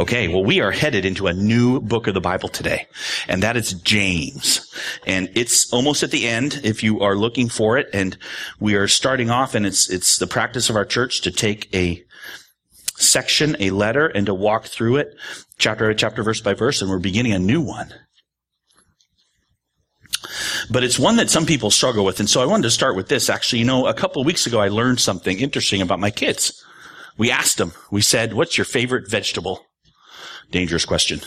Okay, well, we are headed into a new book of the Bible today, and that is James. And it's almost at the end if you are looking for it, and we are starting off, and it's, it's the practice of our church to take a section, a letter, and to walk through it chapter by chapter, verse by verse, and we're beginning a new one. But it's one that some people struggle with, and so I wanted to start with this. Actually, you know, a couple of weeks ago, I learned something interesting about my kids. We asked them, we said, what's your favorite vegetable? Dangerous question.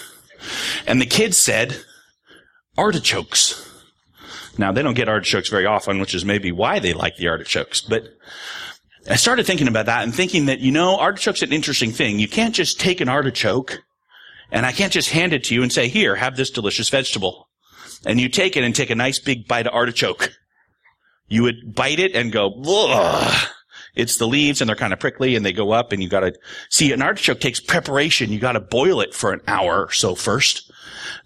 And the kids said, artichokes. Now, they don't get artichokes very often, which is maybe why they like the artichokes. But I started thinking about that and thinking that, you know, artichoke's an interesting thing. You can't just take an artichoke and I can't just hand it to you and say, here, have this delicious vegetable. And you take it and take a nice big bite of artichoke. You would bite it and go, Ugh. It's the leaves and they're kind of prickly and they go up and you gotta, see, an artichoke takes preparation. You gotta boil it for an hour or so first.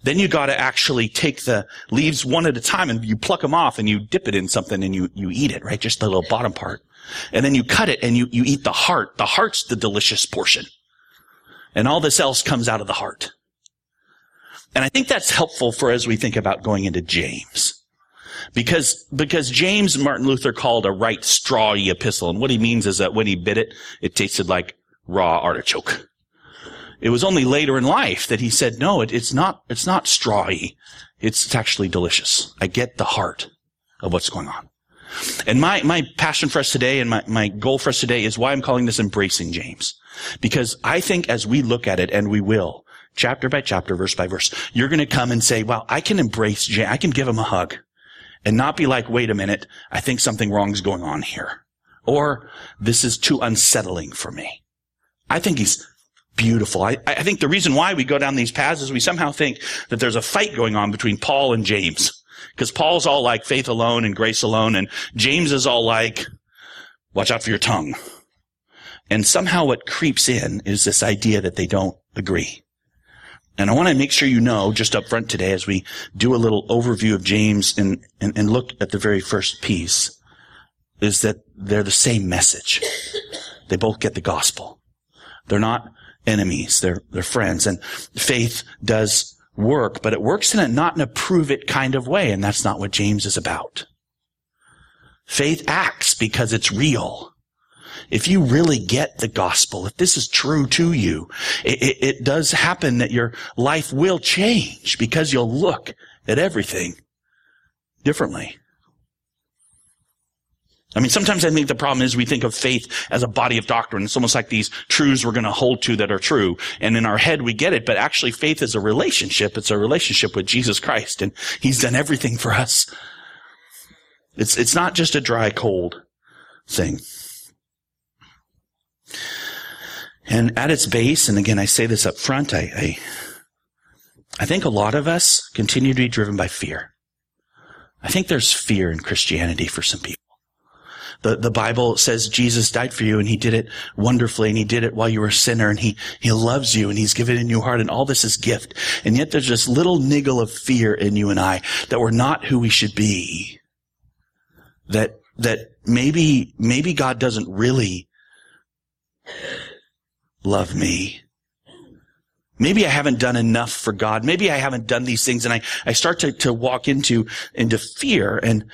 Then you gotta actually take the leaves one at a time and you pluck them off and you dip it in something and you, you eat it, right? Just the little bottom part. And then you cut it and you, you eat the heart. The heart's the delicious portion. And all this else comes out of the heart. And I think that's helpful for as we think about going into James. Because, because James Martin Luther called a right strawy epistle. And what he means is that when he bit it, it tasted like raw artichoke. It was only later in life that he said, no, it, it's not, it's not strawy. It's, it's actually delicious. I get the heart of what's going on. And my, my passion for us today and my, my goal for us today is why I'm calling this embracing James. Because I think as we look at it, and we will, chapter by chapter, verse by verse, you're going to come and say, well, I can embrace James. I can give him a hug and not be like, wait a minute, I think something wrong is going on here. Or this is too unsettling for me. I think he's beautiful. I, I think the reason why we go down these paths is we somehow think that there's a fight going on between Paul and James. Because Paul's all like faith alone and grace alone, and James is all like, watch out for your tongue. And somehow what creeps in is this idea that they don't agree. And I want to make sure you know just up front today as we do a little overview of James and, and, and look at the very first piece is that they're the same message. They both get the gospel. They're not enemies. They're, they're friends. And faith does work, but it works in a not in a prove it kind of way. And that's not what James is about. Faith acts because it's real if you really get the gospel, if this is true to you, it, it, it does happen that your life will change because you'll look at everything differently. I mean, sometimes I think the problem is we think of faith as a body of doctrine. It's almost like these truths we're going to hold to that are true. And in our head, we get it. But actually, faith is a relationship. It's a relationship with Jesus Christ. And He's done everything for us. It's, it's not just a dry, cold thing. And at its base, and again, I say this up front, I, I, I think a lot of us continue to be driven by fear. I think there's fear in Christianity for some people. The, the Bible says Jesus died for you and he did it wonderfully and he did it while you were a sinner and he, he loves you and he's given in your heart and all this is gift. And yet there's this little niggle of fear in you and I that we're not who we should be. That, that maybe, maybe God doesn't really love me. Maybe I haven't done enough for God. Maybe I haven't done these things and I, I start to, to walk into, into fear and,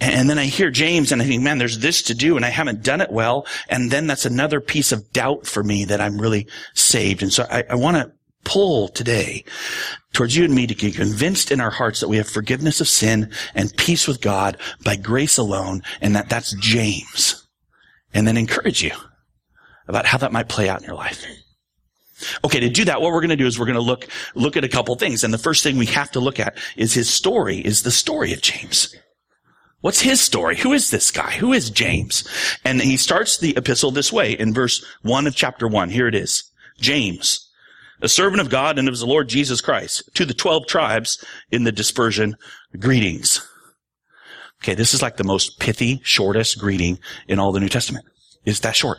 and then I hear James and I think, man, there's this to do and I haven't done it well. And then that's another piece of doubt for me that I'm really saved. And so I, I want to pull today towards you and me to get convinced in our hearts that we have forgiveness of sin and peace with God by grace alone. And that that's James. And then encourage you about how that might play out in your life. Okay, to do that, what we're going to do is we're going to look, look at a couple things. And the first thing we have to look at is his story, is the story of James. What's his story? Who is this guy? Who is James? And he starts the epistle this way in verse 1 of chapter 1. Here it is. James, a servant of God and of the Lord Jesus Christ, to the 12 tribes in the dispersion, greetings. Okay, this is like the most pithy, shortest greeting in all the New Testament. Is that short?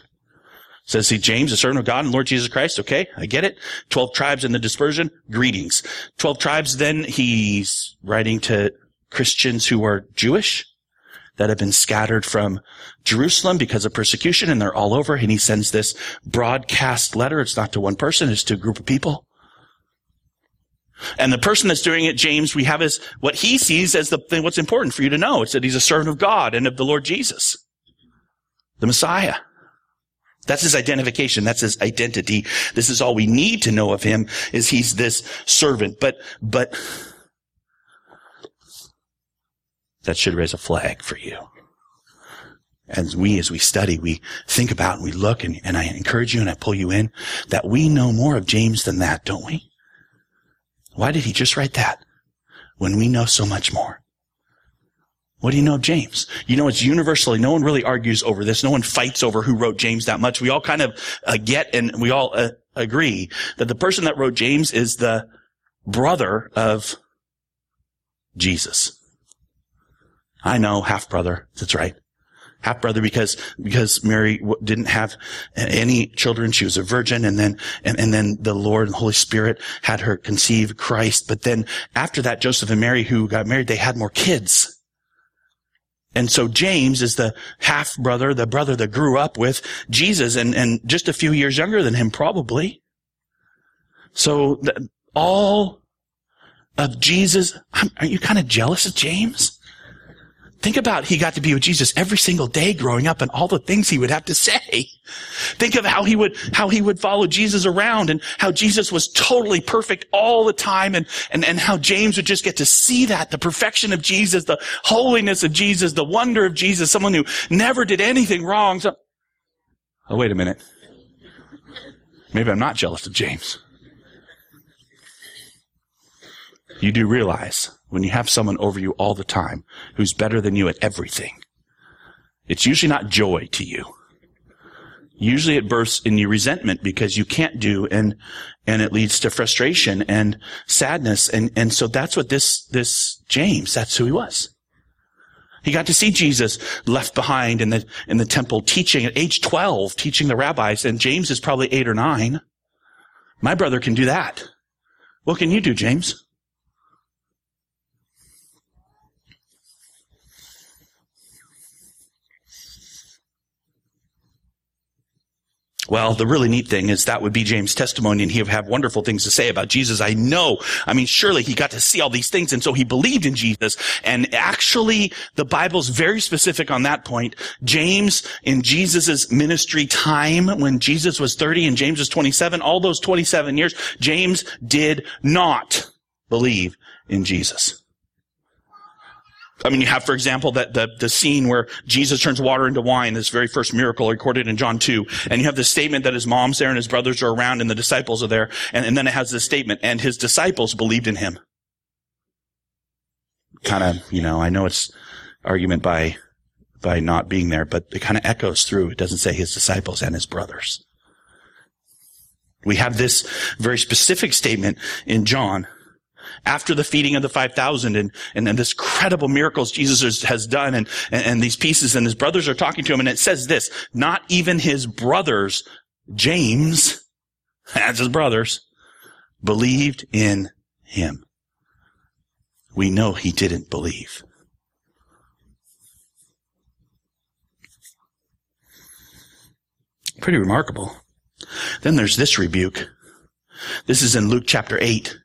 Says he, James, a servant of God and Lord Jesus Christ. Okay, I get it. Twelve tribes in the dispersion. Greetings. Twelve tribes. Then he's writing to Christians who are Jewish. that have been scattered from Jerusalem because of persecution and they're all over. And he sends this broadcast letter. It's not to one person, it's to a group of people. And the person that's doing it, James, we have is what he sees as the thing, what's important for you to know. It's that he's a servant of God and of the Lord Jesus, the Messiah. That's his identification. That's his identity. This is all we need to know of him is he's this servant. But, but that should raise a flag for you. As we, as we study, we think about and we look and, and I encourage you and I pull you in that we know more of James than that, don't we? Why did he just write that when we know so much more? What do you know James? You know, it's universally, no one really argues over this. No one fights over who wrote James that much. We all kind of uh, get and we all uh, agree that the person that wrote James is the brother of Jesus. I know, half brother. That's right half brother because because Mary didn't have any children. She was a virgin, and then and, and then the Lord and Holy Spirit had her conceive Christ. But then after that, Joseph and Mary, who got married, they had more kids. And so James is the half brother, the brother that grew up with Jesus, and and just a few years younger than him, probably. So all of Jesus, aren't you kind of jealous of James? Think about he got to be with Jesus every single day growing up and all the things he would have to say. Think of how he would, how he would follow Jesus around and how Jesus was totally perfect all the time and, and, and how James would just get to see that, the perfection of Jesus, the holiness of Jesus, the wonder of Jesus, someone who never did anything wrong. So, oh, wait a minute. Maybe I'm not jealous of James. You do realize when you have someone over you all the time who's better than you at everything, it's usually not joy to you. Usually it bursts in you resentment because you can't do and, and it leads to frustration and sadness. And, and so that's what this, this James, that's who he was. He got to see Jesus left behind in the, in the temple teaching at age 12, teaching the rabbis, and James is probably eight or nine. My brother can do that. What can you do, James? Well, the really neat thing is that would be James' testimony and he would have wonderful things to say about Jesus. I know. I mean, surely he got to see all these things and so he believed in Jesus. And actually, the Bible's very specific on that point. James, in Jesus' ministry time, when Jesus was 30 and James was 27, all those 27 years, James did not believe in Jesus. I mean, you have, for example, that the, the scene where Jesus turns water into wine, this very first miracle recorded in John 2. And you have the statement that his mom's there and his brothers are around and the disciples are there. And, and then it has this statement, and his disciples believed in him. Kind of, you know, I know it's argument by, by not being there, but it kind of echoes through. It doesn't say his disciples and his brothers. We have this very specific statement in John after the feeding of the 5,000 and, and, this credible miracles Jesus has, done and, and, and these pieces and his brothers are talking to him and it says this, not even his brothers, James, as his brothers, believed in him. We know he didn't believe. Pretty remarkable. Then there's this rebuke. This is in Luke chapter 8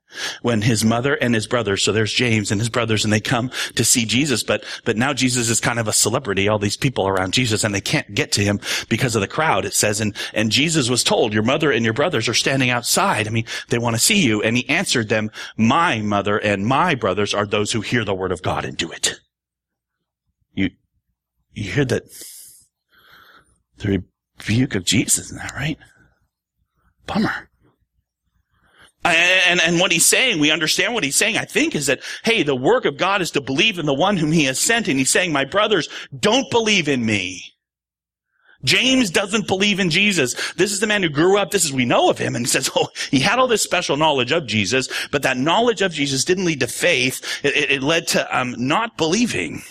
when his mother and his brothers, so there's James and his brothers, and they come to see Jesus, but, but now Jesus is kind of a celebrity, all these people around Jesus, and they can't get to him because of the crowd, it says, and, and Jesus was told, your mother and your brothers are standing outside. I mean, they want to see you. And he answered them, my mother and my brothers are those who hear the word of God and do it. You, you hear that, the rebuke of Jesus, isn't that right? Bummer. And, and what he's saying, we understand what he's saying, I think, is that, hey, the work of God is to believe in the one whom he has sent. And he's saying, my brothers, don't believe in me. James doesn't believe in Jesus. This is the man who grew up. This is, we know of him. And he says, oh, he had all this special knowledge of Jesus, but that knowledge of Jesus didn't lead to faith. It, it, it led to um, not believing.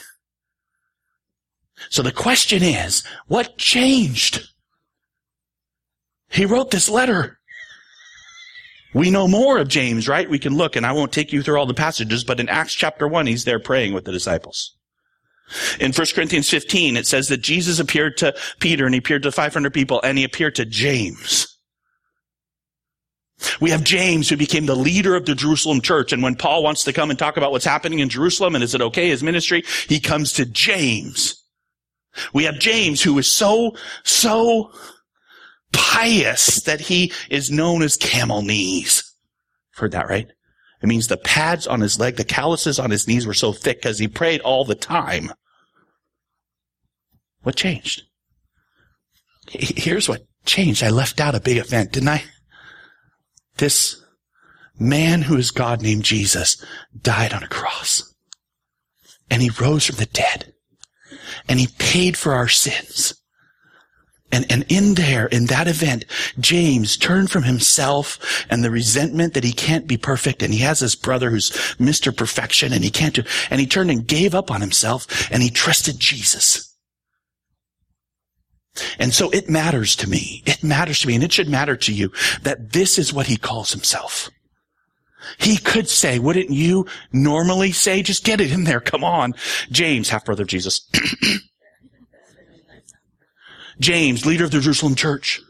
So the question is, what changed? He wrote this letter. We know more of James, right? We can look, and I won't take you through all the passages, but in Acts chapter 1, he's there praying with the disciples. In 1 Corinthians 15, it says that Jesus appeared to Peter and he appeared to 500 people and he appeared to James. We have James who became the leader of the Jerusalem church. And when Paul wants to come and talk about what's happening in Jerusalem and is it okay, his ministry, he comes to James. We have James who is so, so pious that he is known as camel knees. Heard that, right? It means the pads on his leg, the calluses on his knees were so thick because he prayed all the time. What changed? Here's what changed. I left out a big event, didn't I? This man who is God named Jesus died on a cross. And he rose from the dead. And he paid for our sins. And, and in there, in that event, James turned from himself and the resentment that he can't be perfect and he has his brother who's Mr. Perfection and he can't do, and he turned and gave up on himself and he trusted Jesus. And so it matters to me. It matters to me and it should matter to you that this is what he calls himself. He could say, wouldn't you normally say, just get it in there, come on. James, half brother of Jesus. James, leader of the Jerusalem church.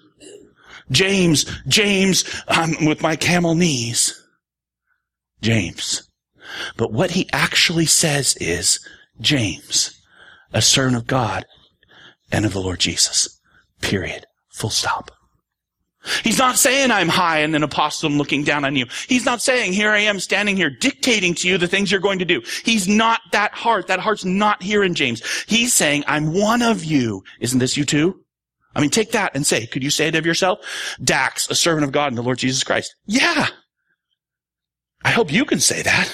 James, James, I'm with my camel knees. James. But what he actually says is, James, a servant of God and of the Lord Jesus. Period. Full stop. He's not saying I'm high and an apostle looking down on you. He's not saying here I am standing here dictating to you the things you're going to do. He's not that heart. That heart's not here in James. He's saying I'm one of you. Isn't this you too? I mean, take that and say, could you say it of yourself? Dax, a servant of God and the Lord Jesus Christ. Yeah. I hope you can say that.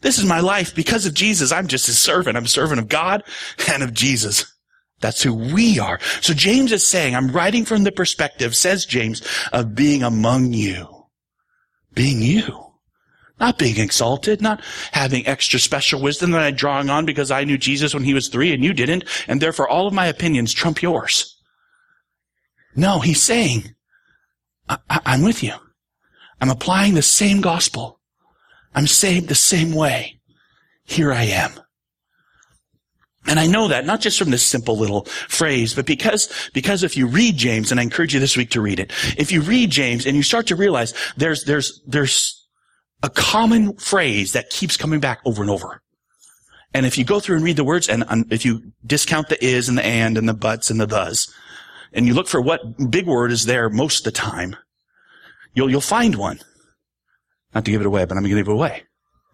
This is my life. Because of Jesus, I'm just his servant. I'm a servant of God and of Jesus. That's who we are. So James is saying, I'm writing from the perspective, says James, of being among you. Being you. Not being exalted, not having extra special wisdom that I'm drawing on because I knew Jesus when he was three and you didn't, and therefore all of my opinions trump yours. No, he's saying, I- I'm with you. I'm applying the same gospel. I'm saved the same way. Here I am. And I know that not just from this simple little phrase, but because, because if you read James, and I encourage you this week to read it, if you read James and you start to realize there's, there's, there's a common phrase that keeps coming back over and over. And if you go through and read the words, and if you discount the is and the and and the buts and the thus, and you look for what big word is there most of the time, you'll, you'll find one. Not to give it away, but I'm going to give it away.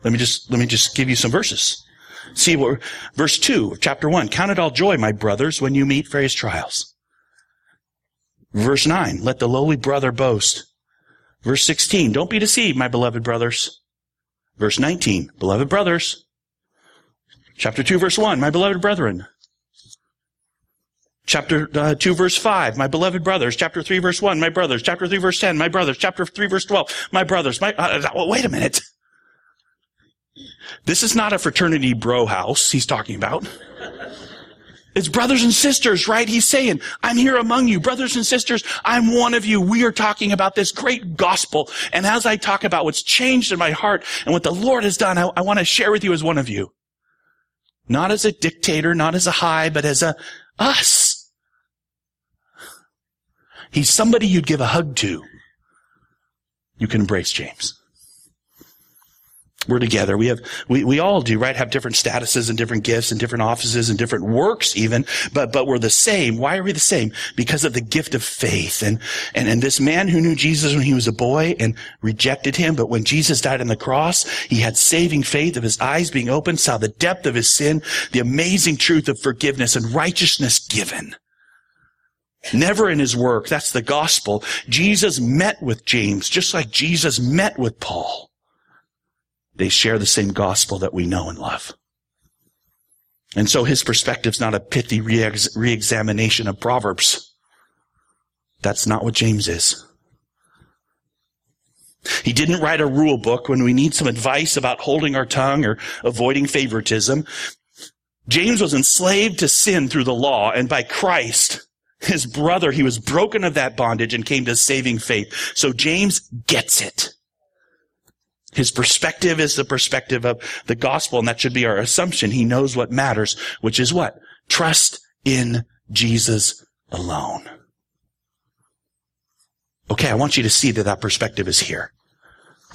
Let me just, let me just give you some verses. See what, verse 2 of chapter 1. Count it all joy, my brothers, when you meet various trials. Verse 9. Let the lowly brother boast. Verse 16. Don't be deceived, my beloved brothers. Verse 19. Beloved brothers. Chapter 2 verse 1. My beloved brethren. Chapter uh, 2 verse 5, my beloved brothers. Chapter 3 verse 1, my brothers. Chapter 3 verse 10, my brothers. Chapter 3 verse 12, my brothers. My, uh wait a minute. This is not a fraternity bro house he's talking about. It's brothers and sisters, right? He's saying, I'm here among you, brothers and sisters. I'm one of you. We are talking about this great gospel. And as I talk about what's changed in my heart and what the Lord has done, I, I want to share with you as one of you. Not as a dictator, not as a high, but as a us. He's somebody you'd give a hug to. You can embrace James. We're together. We have, we, we all do, right? Have different statuses and different gifts and different offices and different works even, but, but we're the same. Why are we the same? Because of the gift of faith. And, and, and this man who knew Jesus when he was a boy and rejected him, but when Jesus died on the cross, he had saving faith of his eyes being opened, saw the depth of his sin, the amazing truth of forgiveness and righteousness given. Never in his work. That's the gospel. Jesus met with James, just like Jesus met with Paul. They share the same gospel that we know and love. And so his perspective's not a pithy re-examination of Proverbs. That's not what James is. He didn't write a rule book when we need some advice about holding our tongue or avoiding favoritism. James was enslaved to sin through the law and by Christ, his brother, he was broken of that bondage and came to saving faith. So James gets it. His perspective is the perspective of the gospel, and that should be our assumption. He knows what matters, which is what? Trust in Jesus alone. Okay, I want you to see that that perspective is here.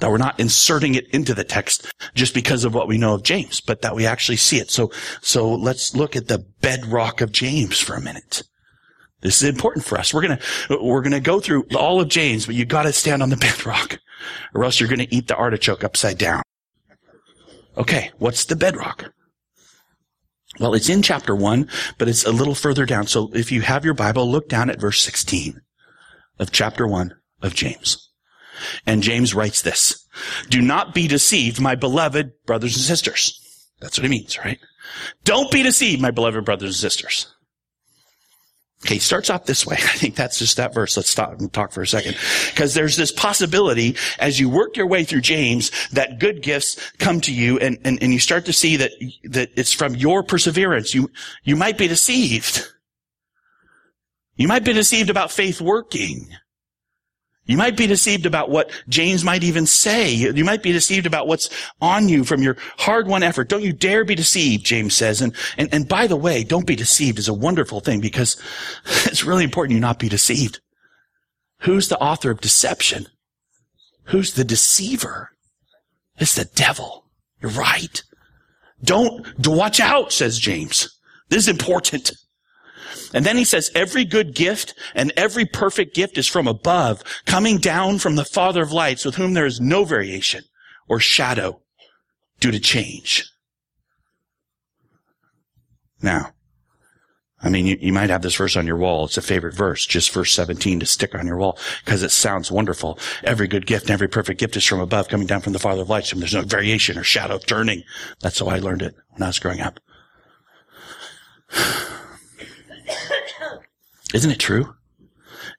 That we're not inserting it into the text just because of what we know of James, but that we actually see it. So, so let's look at the bedrock of James for a minute. This is important for us. We're gonna, we're gonna go through all of James, but you gotta stand on the bedrock or else you're gonna eat the artichoke upside down. Okay, what's the bedrock? Well, it's in chapter one, but it's a little further down. So if you have your Bible, look down at verse 16 of chapter one of James. And James writes this, do not be deceived, my beloved brothers and sisters. That's what he means, right? Don't be deceived, my beloved brothers and sisters. Okay, starts off this way. I think that's just that verse. Let's stop and talk for a second. Because there's this possibility as you work your way through James that good gifts come to you and, and, and you start to see that, that it's from your perseverance. You, you might be deceived. You might be deceived about faith working. You might be deceived about what James might even say. You might be deceived about what's on you from your hard-won effort. Don't you dare be deceived, James says. And, and, and by the way, don't be deceived is a wonderful thing because it's really important you not be deceived. Who's the author of deception? Who's the deceiver? It's the devil. You're right. Don't, watch out, says James. This is important. And then he says, every good gift and every perfect gift is from above, coming down from the Father of lights with whom there is no variation or shadow due to change. Now, I mean, you, you, might have this verse on your wall. It's a favorite verse, just verse 17 to stick on your wall because it sounds wonderful. Every good gift and every perfect gift is from above, coming down from the Father of lights. And there's no variation or shadow turning. That's how I learned it when I was growing up. Isn't it true?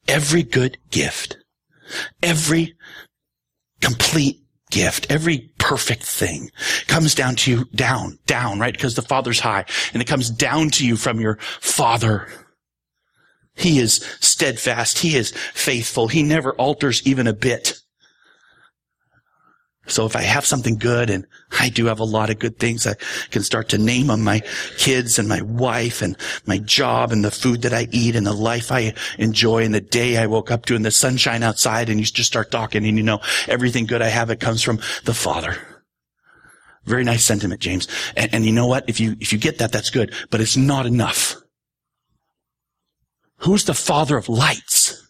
Every good gift, every complete gift, every perfect thing comes down to you, down, down, right? Because the Father's high and it comes down to you from your Father. He is steadfast. He is faithful. He never alters even a bit. So if I have something good, and I do have a lot of good things, I can start to name them my kids and my wife and my job and the food that I eat and the life I enjoy and the day I woke up to and the sunshine outside and you just start talking and you know everything good I have, it comes from the Father. Very nice sentiment, James. And, and you know what? If you, if you get that, that's good, but it's not enough. Who's the Father of lights?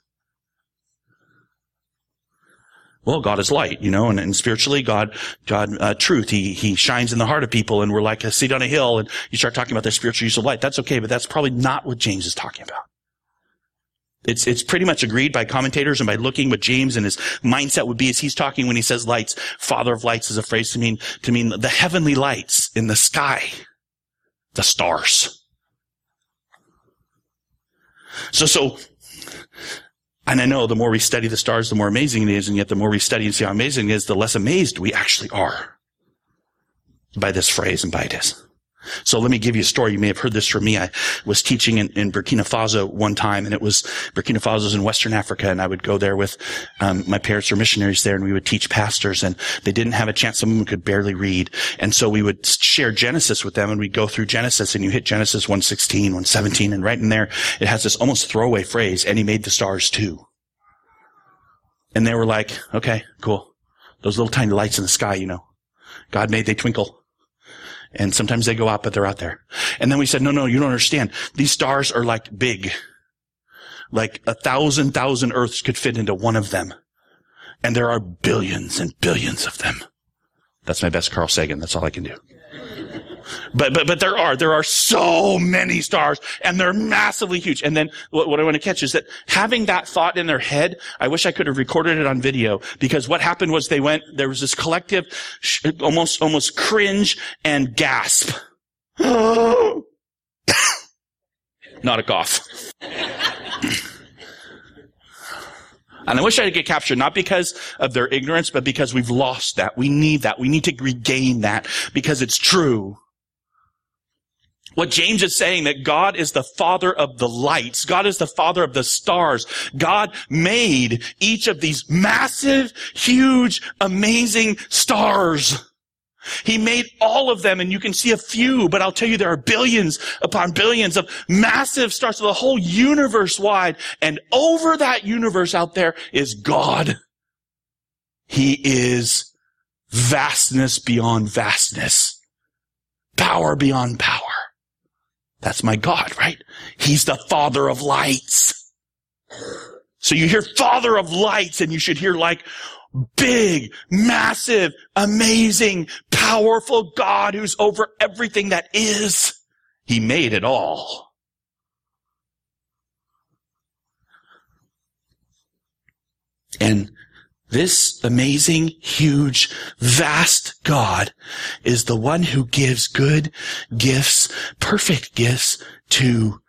Well, God is light, you know, and, and spiritually, God, God, uh, truth, He, He shines in the heart of people and we're like a seat on a hill and you start talking about the spiritual use of light. That's okay, but that's probably not what James is talking about. It's, it's pretty much agreed by commentators and by looking what James and his mindset would be as he's talking when he says lights. Father of lights is a phrase to mean, to mean the heavenly lights in the sky. The stars. So, so and I know the more we study the stars, the more amazing it is. And yet the more we study and see how amazing it is, the less amazed we actually are by this phrase and by this. So let me give you a story. You may have heard this from me. I was teaching in, in Burkina Faso one time, and it was Burkina Faso in Western Africa, and I would go there with um, my parents were missionaries there, and we would teach pastors, and they didn't have a chance. Some of them could barely read, and so we would share Genesis with them, and we'd go through Genesis, and you hit Genesis 116, 117, and right in there it has this almost throwaway phrase, and he made the stars too. And they were like, okay, cool. Those little tiny lights in the sky, you know. God made they twinkle. And sometimes they go out, but they're out there. And then we said, no, no, you don't understand. These stars are like big. Like a thousand thousand earths could fit into one of them. And there are billions and billions of them. That's my best Carl Sagan. That's all I can do. But, but, but there are, there are so many stars and they're massively huge. And then what, what I want to catch is that having that thought in their head, I wish I could have recorded it on video because what happened was they went, there was this collective, sh- almost, almost cringe and gasp. Not a cough. And I wish I could get captured, not because of their ignorance, but because we've lost that. We need that. We need to regain that because it's true. What James is saying that God is the father of the lights. God is the father of the stars. God made each of these massive, huge, amazing stars. He made all of them and you can see a few, but I'll tell you there are billions upon billions of massive stars, so the whole universe wide. And over that universe out there is God. He is vastness beyond vastness. Power beyond power. That's my God, right? He's the father of lights. So you hear father of lights and you should hear like big, massive, amazing, powerful God who's over everything that is. He made it all. And this amazing, huge, vast God is the one who gives good gifts, perfect gifts to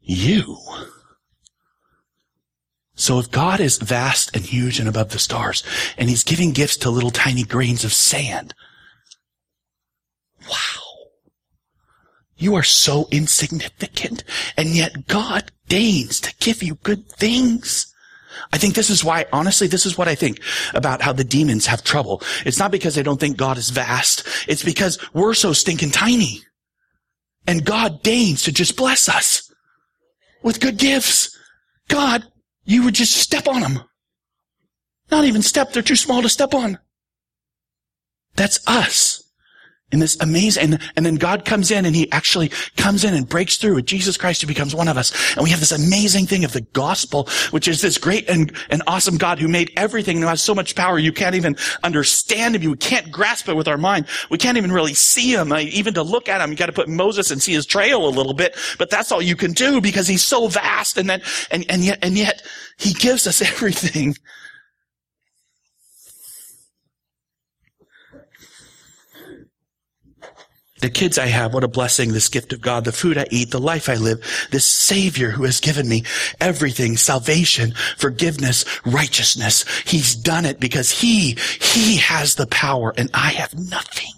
you. So if God is vast and huge and above the stars, and he's giving gifts to little tiny grains of sand, wow. You are so insignificant, and yet God deigns to give you good things. I think this is why, honestly, this is what I think about how the demons have trouble. It's not because they don't think God is vast. It's because we're so stinking tiny. And God deigns to just bless us with good gifts. God, you would just step on them. Not even step. They're too small to step on. That's us in this amazing, and, and then God comes in and he actually comes in and breaks through with Jesus Christ who becomes one of us. And we have this amazing thing of the gospel, which is this great and, and awesome God who made everything and who has so much power. You can't even understand him. You can't grasp it with our mind. We can't even really see him. even to look at him, you got to put Moses and see his trail a little bit, but that's all you can do because he's so vast. And then, and, and yet, and yet he gives us everything the kids I have, what a blessing, this gift of God, the food I eat, the life I live, this savior who has given me everything, salvation, forgiveness, righteousness. He's done it because he, he has the power and I have nothing.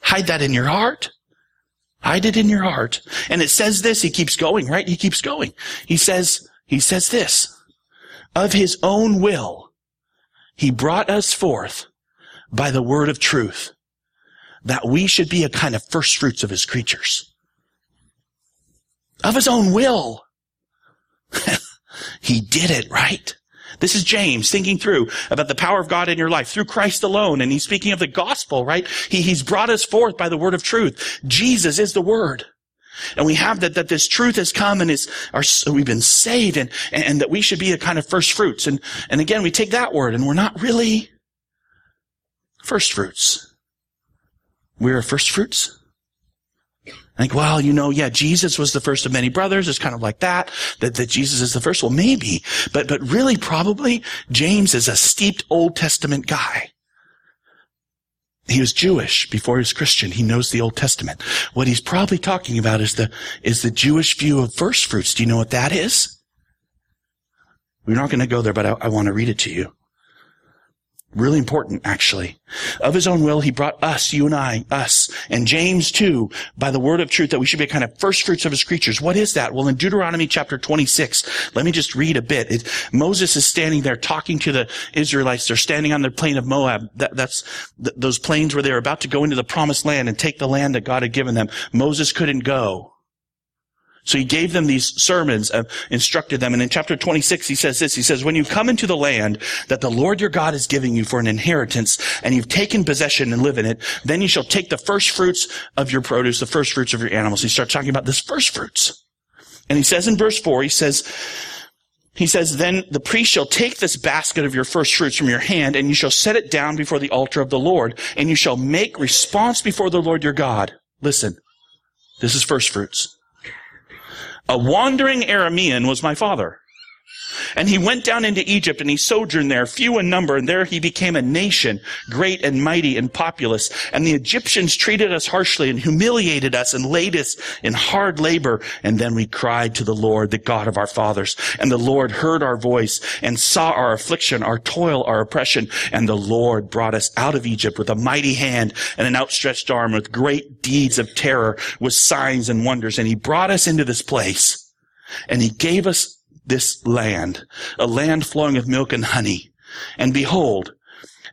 Hide that in your heart. Hide it in your heart. And it says this, he keeps going, right? He keeps going. He says, he says this, of his own will, he brought us forth by the word of truth that we should be a kind of first fruits of his creatures. Of his own will. he did it, right? This is James thinking through about the power of God in your life through Christ alone. And he's speaking of the gospel, right? He, he's brought us forth by the word of truth. Jesus is the word. And we have that, that this truth has come and is, our, we've been saved and, and that we should be a kind of first fruits. And, and again, we take that word and we're not really first fruits. We're first fruits. Like, well, you know, yeah, Jesus was the first of many brothers. It's kind of like that, that, that Jesus is the first. Well, maybe, but, but really probably James is a steeped Old Testament guy. He was Jewish before he was Christian. He knows the Old Testament. What he's probably talking about is the, is the Jewish view of first fruits. Do you know what that is? We're not going to go there, but I, I want to read it to you. Really important, actually. Of his own will, he brought us, you and I, us, and James too, by the word of truth that we should be a kind of first fruits of his creatures. What is that? Well, in Deuteronomy chapter 26, let me just read a bit. It, Moses is standing there talking to the Israelites. They're standing on the plain of Moab. That, that's th- those plains where they're about to go into the promised land and take the land that God had given them. Moses couldn't go. So he gave them these sermons, and instructed them. And in chapter 26, he says this. He says, when you come into the land that the Lord your God is giving you for an inheritance and you've taken possession and live in it, then you shall take the first fruits of your produce, the first fruits of your animals. He starts talking about this first fruits. And he says in verse four, he says, he says, then the priest shall take this basket of your first fruits from your hand and you shall set it down before the altar of the Lord and you shall make response before the Lord your God. Listen, this is first fruits. A wandering Aramean was my father. And he went down into Egypt and he sojourned there, few in number, and there he became a nation, great and mighty and populous. And the Egyptians treated us harshly and humiliated us and laid us in hard labor. And then we cried to the Lord, the God of our fathers. And the Lord heard our voice and saw our affliction, our toil, our oppression. And the Lord brought us out of Egypt with a mighty hand and an outstretched arm with great deeds of terror, with signs and wonders. And he brought us into this place. And he gave us this land, a land flowing with milk and honey. And behold,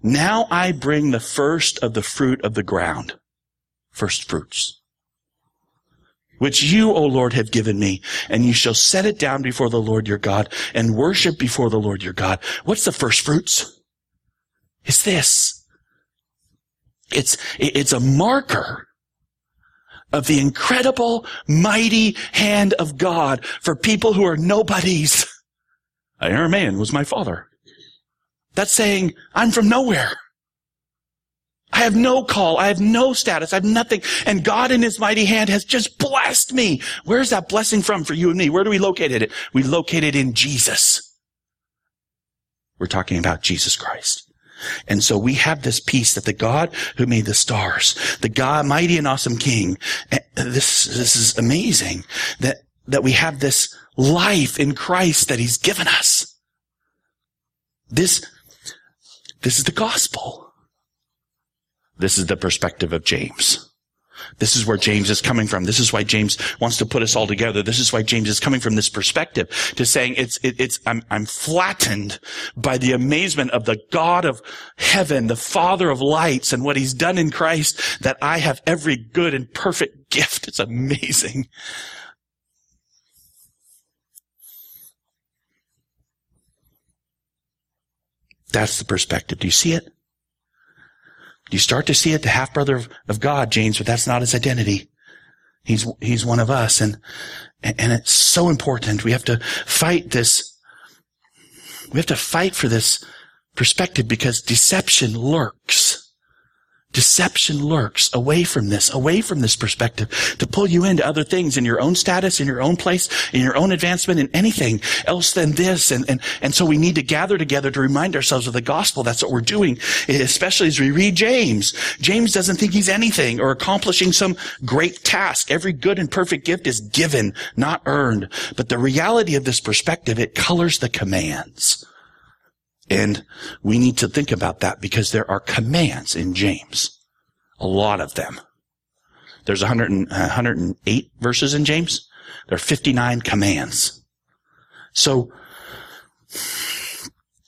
now I bring the first of the fruit of the ground, first fruits, which you, O Lord, have given me, and you shall set it down before the Lord your God and worship before the Lord your God. What's the first fruits? It's this. It's, it's a marker of the incredible, mighty hand of God for people who are nobodies. Aramean was my father. That's saying, I'm from nowhere. I have no call. I have no status. I have nothing. And God in his mighty hand has just blessed me. Where's that blessing from for you and me? Where do we locate it? We locate it in Jesus. We're talking about Jesus Christ. And so we have this peace that the God who made the stars, the God, mighty and awesome King, eh, this, this is amazing that, that we have this life in Christ that He's given us. This, this is the gospel. This is the perspective of James. This is where James is coming from. This is why James wants to put us all together. This is why James is coming from this perspective to saying it's, it, it's, I'm, I'm flattened by the amazement of the God of heaven, the Father of lights and what he's done in Christ that I have every good and perfect gift. It's amazing. That's the perspective. Do you see it? You start to see it, the half brother of, of God, James, but that's not his identity. He's, he's one of us. And, and it's so important. We have to fight this. We have to fight for this perspective because deception lurks. Deception lurks away from this, away from this perspective to pull you into other things in your own status, in your own place, in your own advancement, in anything else than this. And, and, and so we need to gather together to remind ourselves of the gospel. That's what we're doing, especially as we read James. James doesn't think he's anything or accomplishing some great task. Every good and perfect gift is given, not earned. But the reality of this perspective, it colors the commands. And we need to think about that because there are commands in James. A lot of them. There's 100 and, 108 verses in James. There are 59 commands. So,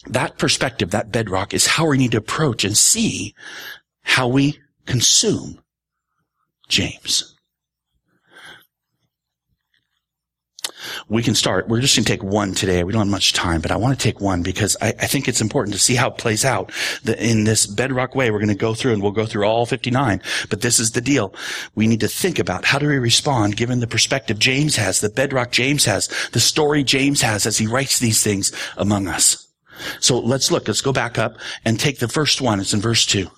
that perspective, that bedrock is how we need to approach and see how we consume James. We can start. We're just going to take one today. We don't have much time, but I want to take one because I, I think it's important to see how it plays out the, in this bedrock way. We're going to go through and we'll go through all 59, but this is the deal. We need to think about how do we respond given the perspective James has, the bedrock James has, the story James has as he writes these things among us. So let's look. Let's go back up and take the first one. It's in verse two.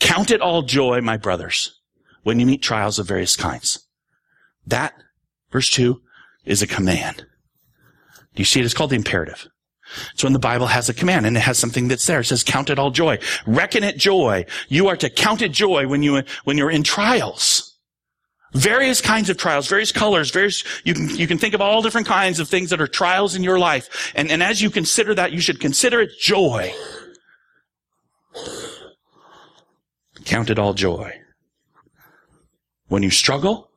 Count it all joy, my brothers, when you meet trials of various kinds. That, verse two, is a command. Do you see it? It's called the imperative. So when the Bible has a command and it has something that's there. It says, count it all joy. Reckon it joy. You are to count it joy when you, when you're in trials. Various kinds of trials, various colors, various, you can, you can think of all different kinds of things that are trials in your life. And, and as you consider that, you should consider it joy. Count it all joy. When you struggle,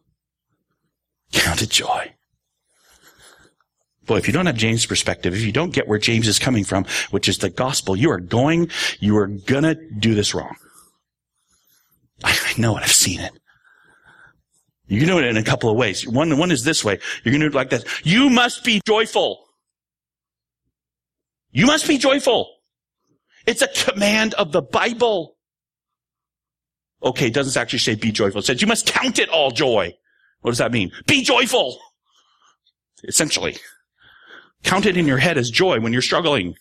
count it joy. Boy, if you don't have James' perspective, if you don't get where James is coming from, which is the gospel, you are going, you are gonna do this wrong. I, know it. I've seen it. You can do it in a couple of ways. One, one is this way. You're to do it like this. You must be joyful. You must be joyful. It's a command of the Bible. Okay, it doesn't actually say be joyful. It says you must count it all joy. What does that mean? Be joyful. Essentially. Count it in your head as joy when you're struggling.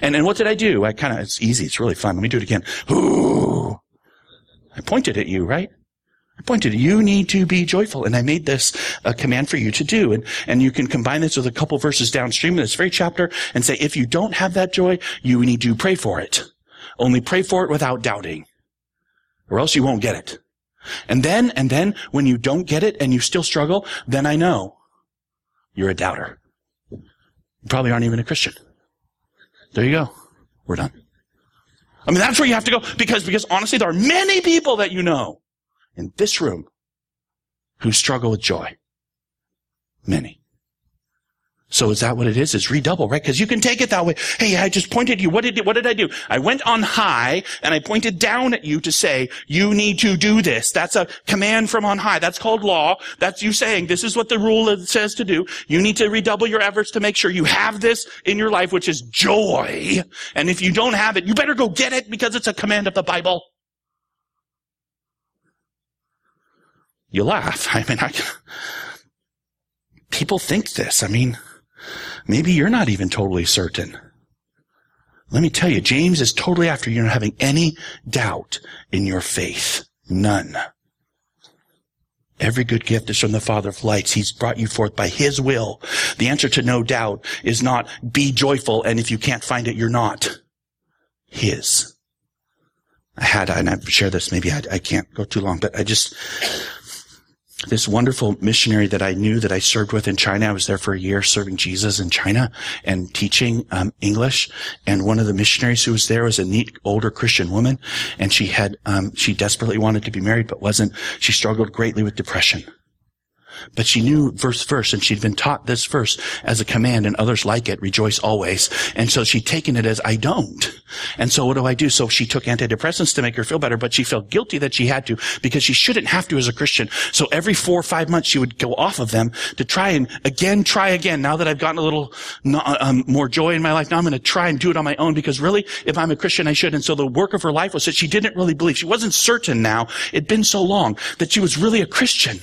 And, and what did I do? I kind of, it's easy. It's really fun. Let me do it again. Ooh. I pointed at you, right? I pointed, you need to be joyful. And I made this a command for you to do. And, and you can combine this with a couple verses downstream in this very chapter and say, if you don't have that joy, you need to pray for it. Only pray for it without doubting. Or else you won't get it. And then, and then, when you don't get it and you still struggle, then I know you're a doubter. You probably aren't even a Christian. There you go. We're done. I mean, that's where you have to go because, because honestly, there are many people that you know in this room who struggle with joy. Many. So is that what it is? It's redouble, right? Because you can take it that way. Hey, I just pointed you. What did what did I do? I went on high and I pointed down at you to say you need to do this. That's a command from on high. That's called law. That's you saying this is what the rule says to do. You need to redouble your efforts to make sure you have this in your life, which is joy. And if you don't have it, you better go get it because it's a command of the Bible. You laugh. I mean, I, people think this. I mean. Maybe you're not even totally certain. Let me tell you, James is totally after you not having any doubt in your faith. None. Every good gift is from the Father of lights. He's brought you forth by His will. The answer to no doubt is not be joyful, and if you can't find it, you're not. His. I had, and I've shared this, maybe I, I can't go too long, but I just, this wonderful missionary that I knew that I served with in China. I was there for a year serving Jesus in China and teaching um, English. And one of the missionaries who was there was a neat older Christian woman, and she had um, she desperately wanted to be married but wasn't. She struggled greatly with depression. But she knew verse verse and she'd been taught this verse as a command and others like it, rejoice always. And so she'd taken it as I don't. And so what do I do? So she took antidepressants to make her feel better, but she felt guilty that she had to because she shouldn't have to as a Christian. So every four or five months she would go off of them to try and again, try again. Now that I've gotten a little um, more joy in my life, now I'm going to try and do it on my own because really, if I'm a Christian, I should. And so the work of her life was that she didn't really believe. She wasn't certain now. It'd been so long that she was really a Christian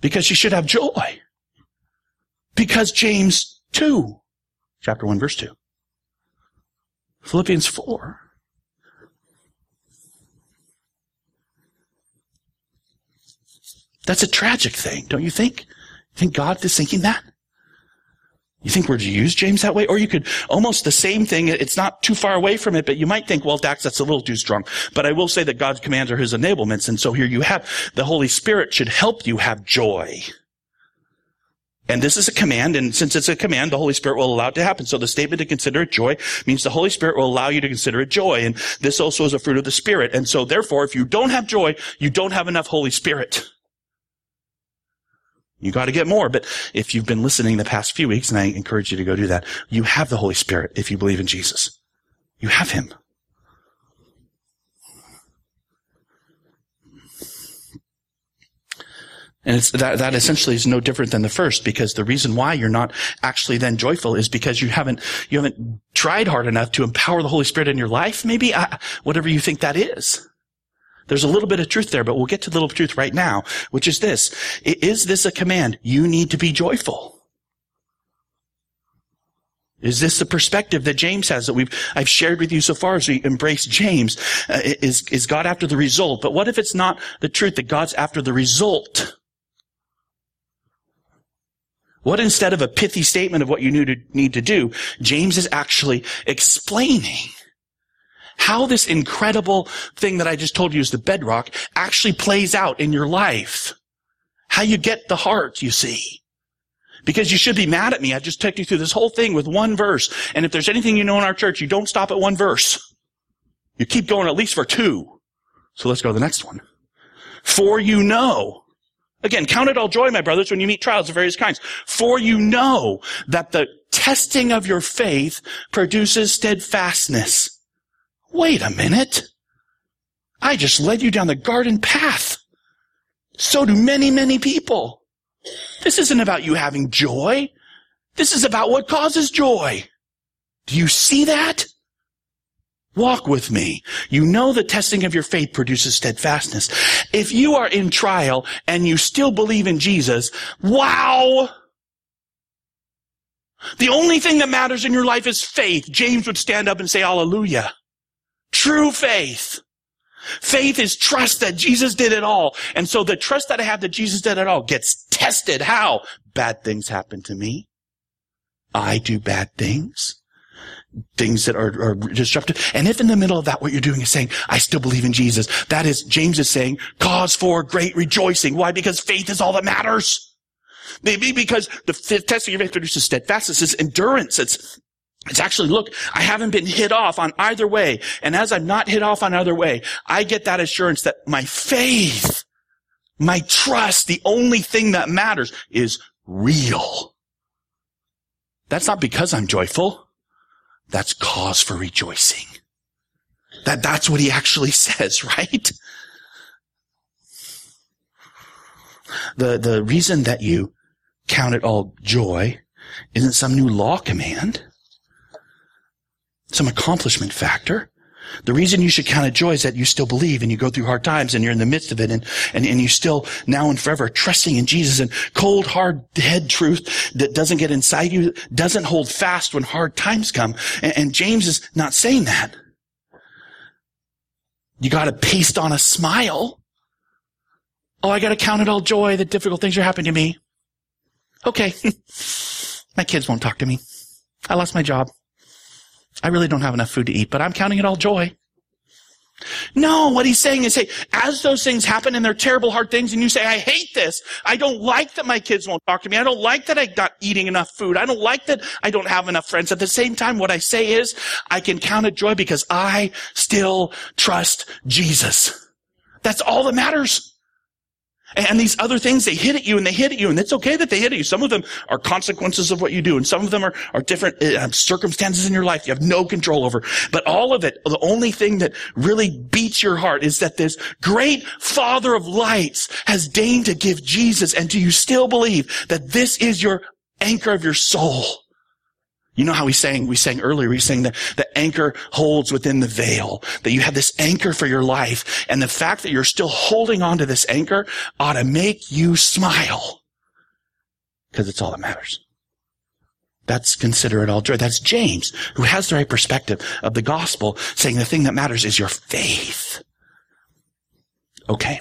because she should have joy. Because James 2, chapter 1, verse 2. Philippians 4. That's a tragic thing, don't you think? Think God is thinking that? You think we're to use James that way? Or you could almost the same thing. It's not too far away from it, but you might think, well, Dax, that's a little too strong. But I will say that God's commands are his enablements. And so here you have the Holy Spirit should help you have joy. And this is a command, and since it's a command, the Holy Spirit will allow it to happen. So the statement to consider it joy means the Holy Spirit will allow you to consider it joy. And this also is a fruit of the Spirit. And so therefore, if you don't have joy, you don't have enough Holy Spirit. You got to get more. But if you've been listening the past few weeks, and I encourage you to go do that, you have the Holy Spirit if you believe in Jesus. You have Him. And it's that, that essentially is no different than the first because the reason why you're not actually then joyful is because you haven't, you haven't tried hard enough to empower the Holy Spirit in your life. Maybe I, whatever you think that is. There's a little bit of truth there, but we'll get to the little truth right now, which is this. Is this a command? You need to be joyful. Is this the perspective that James has that we've, I've shared with you so far as we embrace James? Uh, is, is God after the result? But what if it's not the truth that God's after the result? What instead of a pithy statement of what you need to do, James is actually explaining how this incredible thing that I just told you is the bedrock actually plays out in your life. How you get the heart, you see. Because you should be mad at me. I just took you through this whole thing with one verse. And if there's anything you know in our church, you don't stop at one verse. You keep going at least for two. So let's go to the next one. For you know. Again, count it all joy, my brothers, when you meet trials of various kinds. For you know that the testing of your faith produces steadfastness. Wait a minute. I just led you down the garden path. So do many, many people. This isn't about you having joy. This is about what causes joy. Do you see that? Walk with me. You know the testing of your faith produces steadfastness. If you are in trial and you still believe in Jesus, wow! The only thing that matters in your life is faith. James would stand up and say hallelujah. True faith. Faith is trust that Jesus did it all. And so the trust that I have that Jesus did it all gets tested. How? Bad things happen to me. I do bad things. Things that are, are disruptive. And if in the middle of that what you're doing is saying, I still believe in Jesus, that is, James is saying, cause for great rejoicing. Why? Because faith is all that matters. Maybe because the testing of your faith produces steadfastness, it's endurance, it's it's actually, look, I haven't been hit off on either way. And as I'm not hit off on either way, I get that assurance that my faith, my trust, the only thing that matters is real. That's not because I'm joyful. That's cause for rejoicing. That, that's what he actually says, right? The, the reason that you count it all joy isn't some new law command some accomplishment factor. The reason you should count it joy is that you still believe and you go through hard times and you're in the midst of it and, and, and you still now and forever trusting in Jesus and cold, hard head truth that doesn't get inside you, doesn't hold fast when hard times come. And, and James is not saying that. You gotta paste on a smile. Oh, I gotta count it all joy that difficult things are happening to me. Okay. my kids won't talk to me. I lost my job. I really don't have enough food to eat, but I'm counting it all joy. No, what he's saying is, hey, as those things happen and they're terrible, hard things, and you say, I hate this. I don't like that my kids won't talk to me. I don't like that I'm not eating enough food. I don't like that I don't have enough friends. At the same time, what I say is, I can count it joy because I still trust Jesus. That's all that matters. And these other things, they hit at you and they hit at you, and it's okay that they hit at you. Some of them are consequences of what you do, and some of them are, are different uh, circumstances in your life you have no control over. But all of it, the only thing that really beats your heart is that this great Father of lights has deigned to give Jesus, and do you still believe that this is your anchor of your soul? You know how we sang, we sang earlier, we sang that the anchor holds within the veil, that you have this anchor for your life. And the fact that you're still holding on to this anchor ought to make you smile. Cause it's all that matters. That's consider it all joy. That's James, who has the right perspective of the gospel, saying the thing that matters is your faith. Okay.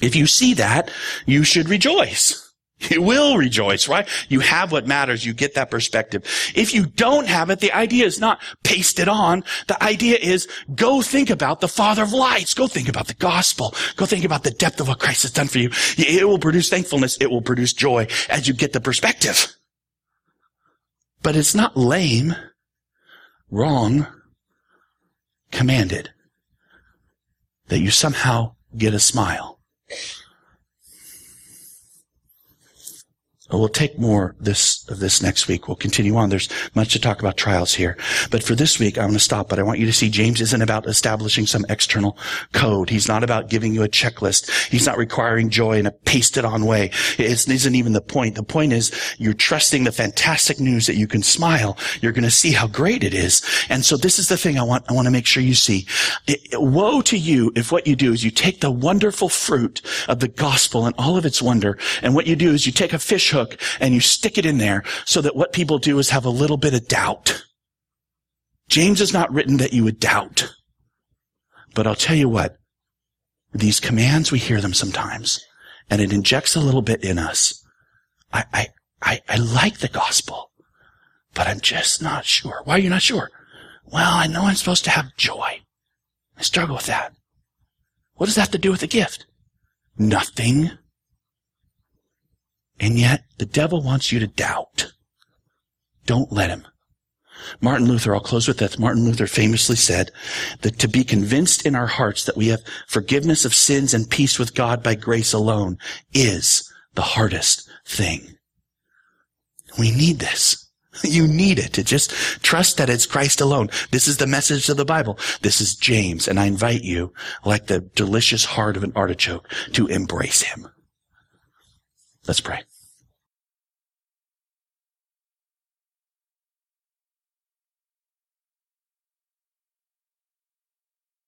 If you see that, you should rejoice. You will rejoice, right? You have what matters. You get that perspective. If you don't have it, the idea is not paste it on. The idea is go think about the Father of lights. Go think about the gospel. Go think about the depth of what Christ has done for you. It will produce thankfulness. It will produce joy as you get the perspective. But it's not lame, wrong, commanded that you somehow get a smile. We'll take more this of this next week. We'll continue on. There's much to talk about trials here. But for this week, I'm going to stop. But I want you to see James isn't about establishing some external code. He's not about giving you a checklist. He's not requiring joy in a pasted on way. It isn't even the point. The point is you're trusting the fantastic news that you can smile. You're going to see how great it is. And so this is the thing I want, I want to make sure you see. It, woe to you if what you do is you take the wonderful fruit of the gospel and all of its wonder. And what you do is you take a fish hook and you stick it in there so that what people do is have a little bit of doubt. James is not written that you would doubt. But I'll tell you what, these commands, we hear them sometimes and it injects a little bit in us. I, I, I, I like the gospel, but I'm just not sure. Why are you not sure? Well, I know I'm supposed to have joy. I struggle with that. What does that have to do with the gift? Nothing. And yet the devil wants you to doubt. Don't let him. Martin Luther, I'll close with this. Martin Luther famously said that to be convinced in our hearts that we have forgiveness of sins and peace with God by grace alone is the hardest thing. We need this. You need it to just trust that it's Christ alone. This is the message of the Bible. This is James, and I invite you, like the delicious heart of an artichoke, to embrace him. Let's pray.